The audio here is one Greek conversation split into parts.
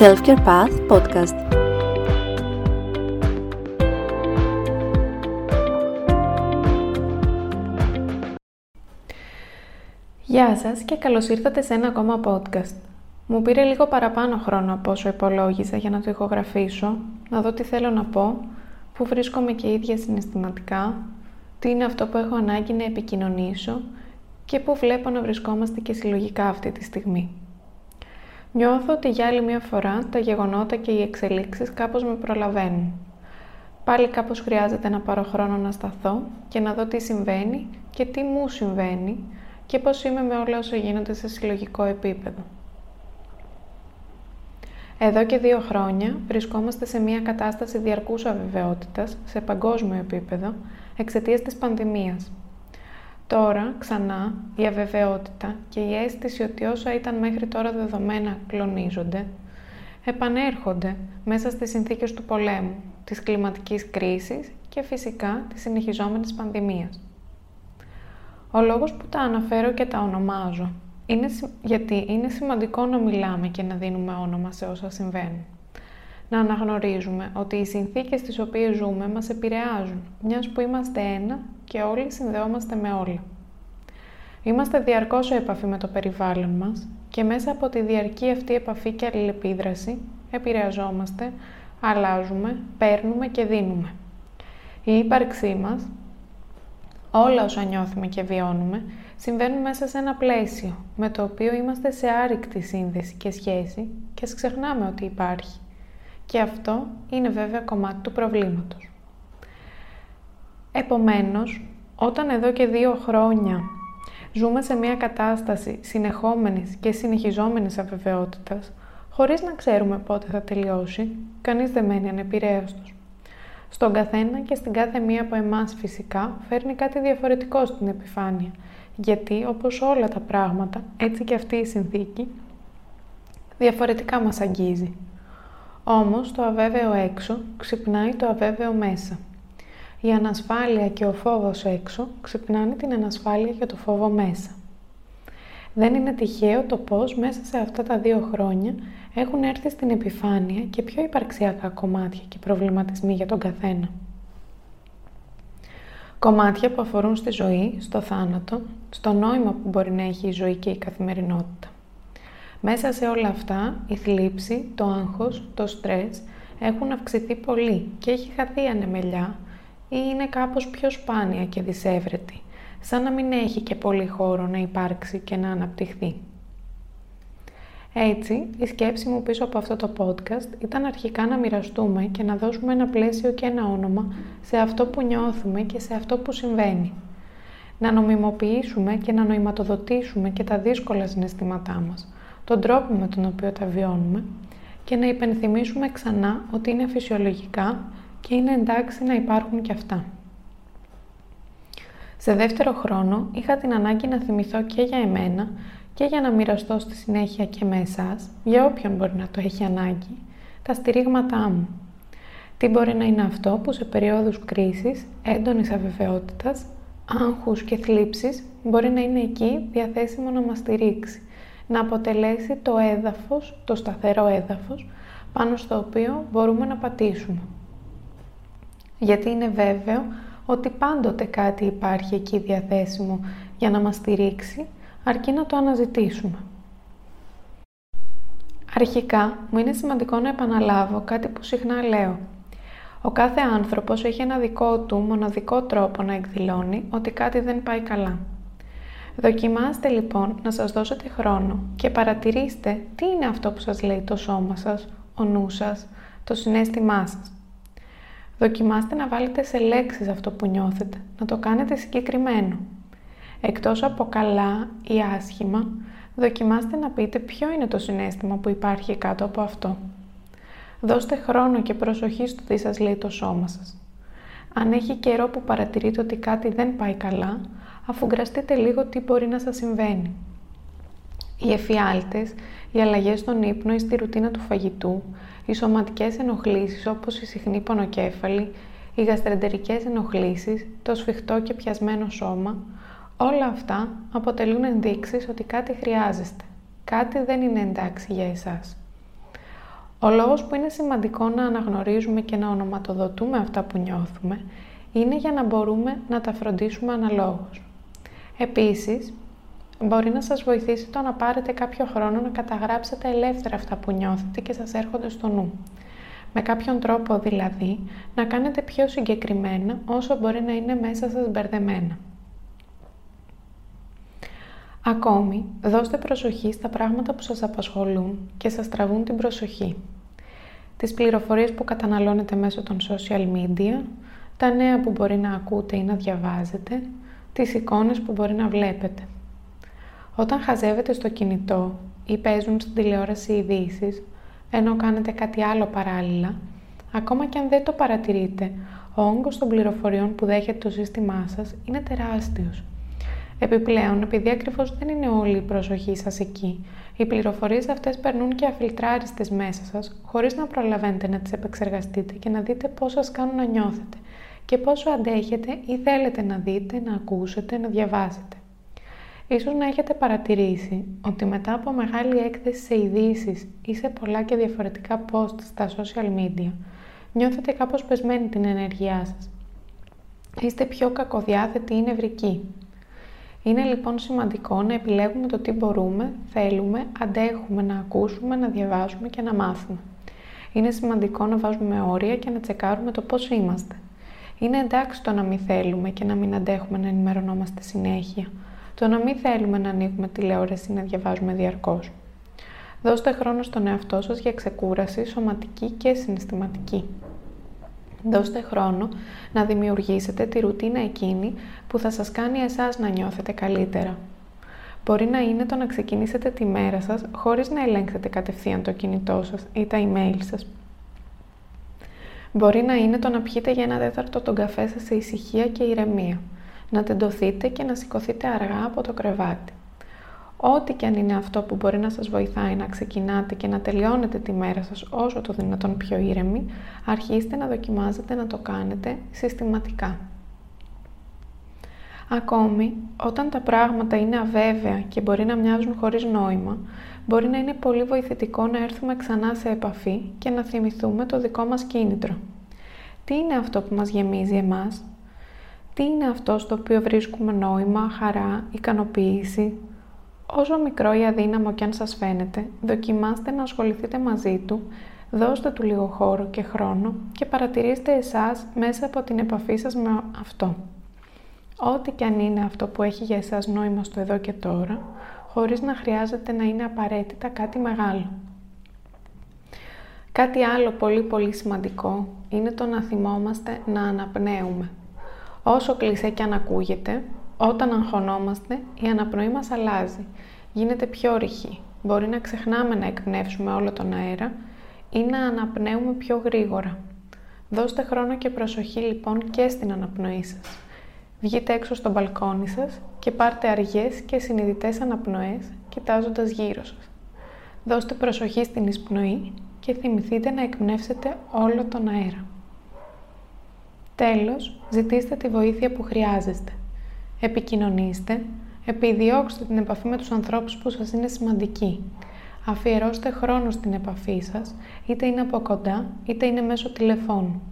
Self-Care Path Podcast. Γεια σας και καλώς ήρθατε σε ένα ακόμα podcast. Μου πήρε λίγο παραπάνω χρόνο από όσο υπολόγιζα για να το ηχογραφήσω, να δω τι θέλω να πω, που βρίσκομαι και ίδια συναισθηματικά, τι είναι αυτό που έχω ανάγκη να επικοινωνήσω και πού βλέπω να βρισκόμαστε και συλλογικά αυτή τη στιγμή. Νιώθω ότι για άλλη μια φορά τα γεγονότα και οι εξελίξεις κάπως με προλαβαίνουν. Πάλι κάπως χρειάζεται να πάρω χρόνο να σταθώ και να δω τι συμβαίνει και τι μου συμβαίνει και πώς είμαι με όλα όσα γίνονται σε συλλογικό επίπεδο. Εδώ και δύο χρόνια βρισκόμαστε σε μια κατάσταση διαρκούς αβεβαιότητας σε παγκόσμιο επίπεδο εξαιτίας της πανδημίας. Τώρα, ξανά, η αβεβαιότητα και η αίσθηση ότι όσα ήταν μέχρι τώρα δεδομένα κλονίζονται, επανέρχονται μέσα στις συνθήκες του πολέμου, της κλιματικής κρίσης και φυσικά της συνεχιζόμενης πανδημίας. Ο λόγος που τα αναφέρω και τα ονομάζω είναι γιατί είναι σημαντικό να μιλάμε και να δίνουμε όνομα σε όσα συμβαίνουν. Να αναγνωρίζουμε ότι οι συνθήκες στις οποίες ζούμε μας επηρεάζουν, μιας που είμαστε ένα και όλοι συνδεόμαστε με όλα. Είμαστε διαρκώς σε επαφή με το περιβάλλον μας και μέσα από τη διαρκή αυτή επαφή και αλληλεπίδραση επηρεαζόμαστε, αλλάζουμε, παίρνουμε και δίνουμε. Η ύπαρξή μας, όλα όσα νιώθουμε και βιώνουμε, συμβαίνουν μέσα σε ένα πλαίσιο με το οποίο είμαστε σε άρρηκτη σύνδεση και σχέση και ξεχνάμε ότι υπάρχει. Και αυτό είναι βέβαια κομμάτι του προβλήματος. Επομένως, όταν εδώ και δύο χρόνια ζούμε σε μια κατάσταση συνεχόμενης και συνεχιζόμενης αβεβαιότητας, χωρίς να ξέρουμε πότε θα τελειώσει, κανείς δεν μένει ανεπηρέαστος. Στον καθένα και στην κάθε μία από εμάς φυσικά φέρνει κάτι διαφορετικό στην επιφάνεια, γιατί όπως όλα τα πράγματα, έτσι και αυτή η συνθήκη, διαφορετικά μας αγγίζει. Όμως το αβέβαιο έξω ξυπνάει το αβέβαιο μέσα. Η ανασφάλεια και ο φόβος έξω ξυπνάνε την ανασφάλεια και το φόβο μέσα. Δεν είναι τυχαίο το πώς μέσα σε αυτά τα δύο χρόνια έχουν έρθει στην επιφάνεια και πιο υπαρξιακά κομμάτια και προβληματισμοί για τον καθένα. Κομμάτια που αφορούν στη ζωή, στο θάνατο, στο νόημα που μπορεί να έχει η ζωή και η καθημερινότητα. Μέσα σε όλα αυτά, η θλίψη, το άγχος, το στρες έχουν αυξηθεί πολύ και έχει χαθεί ανεμελιά ή είναι κάπως πιο σπάνια και δυσέβρετη, σαν να μην έχει και πολύ χώρο να υπάρξει και να αναπτυχθεί. Έτσι, η σκέψη μου πίσω από αυτό το podcast ήταν αρχικά να μοιραστούμε και να δώσουμε ένα πλαίσιο και ένα όνομα σε αυτό που νιώθουμε και σε αυτό που συμβαίνει. Να νομιμοποιήσουμε και να νοηματοδοτήσουμε και τα δύσκολα συναισθήματά μας, τον τρόπο με τον οποίο τα βιώνουμε και να υπενθυμίσουμε ξανά ότι είναι φυσιολογικά και είναι εντάξει να υπάρχουν και αυτά. Σε δεύτερο χρόνο είχα την ανάγκη να θυμηθώ και για εμένα και για να μοιραστώ στη συνέχεια και με εσάς, για όποιον μπορεί να το έχει ανάγκη, τα στηρίγματά μου. Τι μπορεί να είναι αυτό που σε περίοδους κρίσης, έντονης αβεβαιότητας, άγχους και θλίψης μπορεί να είναι εκεί διαθέσιμο να μας στηρίξει, να αποτελέσει το έδαφος, το σταθερό έδαφος, πάνω στο οποίο μπορούμε να πατήσουμε. Γιατί είναι βέβαιο ότι πάντοτε κάτι υπάρχει εκεί διαθέσιμο για να μας στηρίξει αρκεί να το αναζητήσουμε. Αρχικά, μου είναι σημαντικό να επαναλάβω κάτι που συχνά λέω. Ο κάθε άνθρωπος έχει ένα δικό του μοναδικό τρόπο να εκδηλώνει ότι κάτι δεν πάει καλά. Δοκιμάστε λοιπόν να σας δώσετε χρόνο και παρατηρήστε τι είναι αυτό που σας λέει το σώμα σας, ο νους σας, το συνέστημά σας. Δοκιμάστε να βάλετε σε λέξεις αυτό που νιώθετε, να το κάνετε συγκεκριμένο. Εκτός από καλά ή άσχημα, δοκιμάστε να πείτε ποιο είναι το συνέστημα που υπάρχει κάτω από αυτό. Δώστε χρόνο και προσοχή στο τι σας λέει το σώμα σας. Αν έχει καιρό που παρατηρείτε ότι κάτι δεν πάει καλά, αφουγκραστείτε λίγο τι μπορεί να σας συμβαίνει. Οι εφιάλτες, οι αλλαγές στον ύπνο ή στη ρουτίνα του φαγητού, οι σωματικές ενοχλήσεις όπως η συχνή πονοκέφαλη, οι γαστρεντερικές ενοχλήσεις, το σφιχτό και πιασμένο σώμα, Όλα αυτά αποτελούν ενδείξεις ότι κάτι χρειάζεστε. Κάτι δεν είναι εντάξει για εσάς. Ο λόγος που είναι σημαντικό να αναγνωρίζουμε και να ονοματοδοτούμε αυτά που νιώθουμε είναι για να μπορούμε να τα φροντίσουμε αναλόγως. Επίσης, μπορεί να σας βοηθήσει το να πάρετε κάποιο χρόνο να καταγράψετε ελεύθερα αυτά που νιώθετε και σας έρχονται στο νου. Με κάποιον τρόπο δηλαδή να κάνετε πιο συγκεκριμένα όσο μπορεί να είναι μέσα σας μπερδεμένα. Ακόμη, δώστε προσοχή στα πράγματα που σας απασχολούν και σας τραβούν την προσοχή. Τις πληροφορίες που καταναλώνετε μέσω των social media, τα νέα που μπορεί να ακούτε ή να διαβάζετε, τις εικόνες που μπορεί να βλέπετε. Όταν χαζεύετε στο κινητό ή παίζουν στην τηλεόραση ειδήσεις, ενώ κάνετε κάτι άλλο παράλληλα, ακόμα και αν δεν το παρατηρείτε, ο όγκος των πληροφοριών που δέχεται το σύστημά σας είναι τεράστιος. Επιπλέον, επειδή ακριβώς δεν είναι όλη η προσοχή σας εκεί, οι πληροφορίες αυτές περνούν και αφιλτράριστες μέσα σας, χωρίς να προλαβαίνετε να τις επεξεργαστείτε και να δείτε πώς σας κάνουν να νιώθετε και πόσο αντέχετε ή θέλετε να δείτε, να ακούσετε, να διαβάσετε. Ίσως να έχετε παρατηρήσει ότι μετά από μεγάλη έκθεση σε ειδήσεις ή σε πολλά και διαφορετικά posts στα social media, νιώθετε κάπως πεσμένη την ενέργειά σας. Είστε πιο κακοδιάθετοι ή νευρικοί. Είναι λοιπόν σημαντικό να επιλέγουμε το τι μπορούμε, θέλουμε, αντέχουμε να ακούσουμε, να διαβάσουμε και να μάθουμε. Είναι σημαντικό να βάζουμε όρια και να τσεκάρουμε το πώς είμαστε. Είναι εντάξει το να μην θέλουμε και να μην αντέχουμε να ενημερωνόμαστε συνέχεια. Το να μην θέλουμε να ανοίγουμε τηλεόραση ή να διαβάζουμε διαρκώς. Δώστε χρόνο στον εαυτό σας για ξεκούραση σωματική και συναισθηματική. Δώστε χρόνο να δημιουργήσετε τη ρουτίνα εκείνη που θα σας κάνει εσάς να νιώθετε καλύτερα. Μπορεί να είναι το να ξεκινήσετε τη μέρα σας χωρίς να ελέγξετε κατευθείαν το κινητό σας ή τα email σας. Μπορεί να είναι το να πιείτε για ένα τέταρτο τον καφέ σας σε ησυχία και ηρεμία, να τεντωθείτε και να σηκωθείτε αργά από το κρεβάτι. Ό,τι και αν είναι αυτό που μπορεί να σας βοηθάει να ξεκινάτε και να τελειώνετε τη μέρα σας όσο το δυνατόν πιο ήρεμη, αρχίστε να δοκιμάζετε να το κάνετε συστηματικά. Ακόμη, όταν τα πράγματα είναι αβέβαια και μπορεί να μοιάζουν χωρίς νόημα, μπορεί να είναι πολύ βοηθητικό να έρθουμε ξανά σε επαφή και να θυμηθούμε το δικό μας κίνητρο. Τι είναι αυτό που μας γεμίζει εμάς; Τι είναι αυτό στο οποίο βρίσκουμε νόημα, χαρά, ικανοποίηση, Όσο μικρό ή αδύναμο κι αν σας φαίνεται, δοκιμάστε να ασχοληθείτε μαζί του, δώστε του λίγο χώρο και χρόνο και παρατηρήστε εσάς μέσα από την επαφή σας με αυτό. Ό,τι κι αν είναι αυτό που έχει για εσάς νόημα στο εδώ και τώρα, χωρίς να χρειάζεται να είναι απαραίτητα κάτι μεγάλο. Κάτι άλλο πολύ πολύ σημαντικό είναι το να θυμόμαστε να αναπνέουμε. Όσο κλεισέ κι αν ακούγεται, όταν αγχωνόμαστε, η αναπνοή μας αλλάζει. Γίνεται πιο ρηχή. Μπορεί να ξεχνάμε να εκπνεύσουμε όλο τον αέρα ή να αναπνέουμε πιο γρήγορα. Δώστε χρόνο και προσοχή λοιπόν και στην αναπνοή σας. Βγείτε έξω στο μπαλκόνι σας και πάρτε αργές και συνειδητές αναπνοές κοιτάζοντας γύρω σας. Δώστε προσοχή στην εισπνοή και θυμηθείτε να εκπνεύσετε όλο τον αέρα. Τέλος, ζητήστε τη βοήθεια που χρειάζεστε επικοινωνήστε, επιδιώξτε την επαφή με τους ανθρώπους που σας είναι σημαντικοί. Αφιερώστε χρόνο στην επαφή σας, είτε είναι από κοντά, είτε είναι μέσω τηλεφώνου.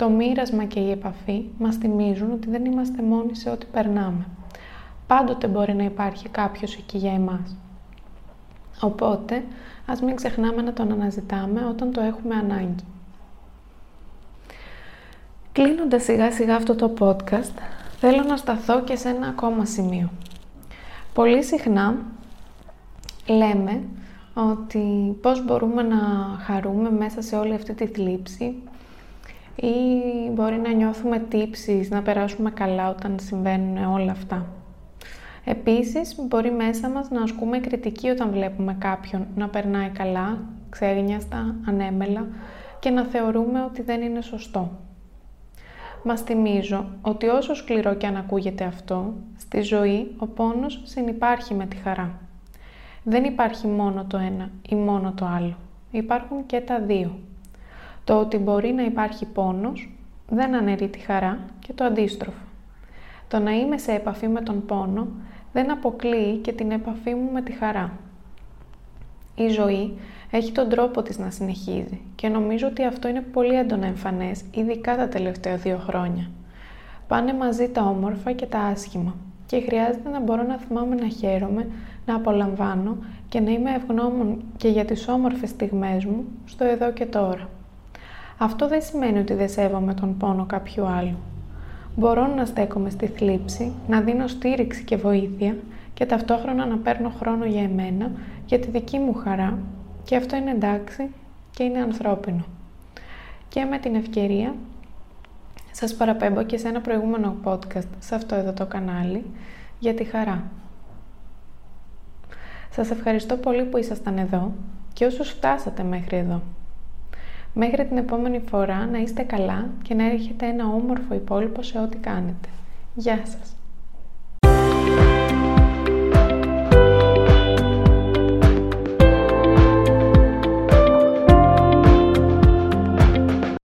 Το μοίρασμα και η επαφή μας θυμίζουν ότι δεν είμαστε μόνοι σε ό,τι περνάμε. Πάντοτε μπορεί να υπάρχει κάποιος εκεί για εμάς. Οπότε, ας μην ξεχνάμε να τον αναζητάμε όταν το έχουμε ανάγκη. Κλείνοντας σιγά σιγά αυτό το podcast, θέλω να σταθώ και σε ένα ακόμα σημείο. Πολύ συχνά λέμε ότι πώς μπορούμε να χαρούμε μέσα σε όλη αυτή τη θλίψη ή μπορεί να νιώθουμε τύψεις, να περάσουμε καλά όταν συμβαίνουν όλα αυτά. Επίσης, μπορεί μέσα μας να ασκούμε κριτική όταν βλέπουμε κάποιον να περνάει καλά, ξέγνιαστα, ανέμελα και να θεωρούμε ότι δεν είναι σωστό. Μας θυμίζω ότι όσο σκληρό και αν ακούγεται αυτό, στη ζωή ο πόνος συνυπάρχει με τη χαρά. Δεν υπάρχει μόνο το ένα ή μόνο το άλλο. Υπάρχουν και τα δύο. Το ότι μπορεί να υπάρχει πόνος δεν αναιρεί τη χαρά και το αντίστροφο. Το να είμαι σε επαφή με τον πόνο δεν αποκλείει και την επαφή μου με τη χαρά. Η ζωή έχει τον τρόπο της να συνεχίζει και νομίζω ότι αυτό είναι πολύ έντονα εμφανές, ειδικά τα τελευταία δύο χρόνια. Πάνε μαζί τα όμορφα και τα άσχημα και χρειάζεται να μπορώ να θυμάμαι να χαίρομαι, να απολαμβάνω και να είμαι ευγνώμων και για τις όμορφες στιγμές μου στο εδώ και τώρα. Αυτό δεν σημαίνει ότι δεν σέβομαι τον πόνο κάποιου άλλου. Μπορώ να στέκομαι στη θλίψη, να δίνω στήριξη και βοήθεια και ταυτόχρονα να παίρνω χρόνο για εμένα, για τη δική μου χαρά και αυτό είναι εντάξει και είναι ανθρώπινο. Και με την ευκαιρία σας παραπέμπω και σε ένα προηγούμενο podcast σε αυτό εδώ το κανάλι για τη χαρά. Σας ευχαριστώ πολύ που ήσασταν εδώ και όσους φτάσατε μέχρι εδώ. Μέχρι την επόμενη φορά να είστε καλά και να έρχεται ένα όμορφο υπόλοιπο σε ό,τι κάνετε. Γεια σας!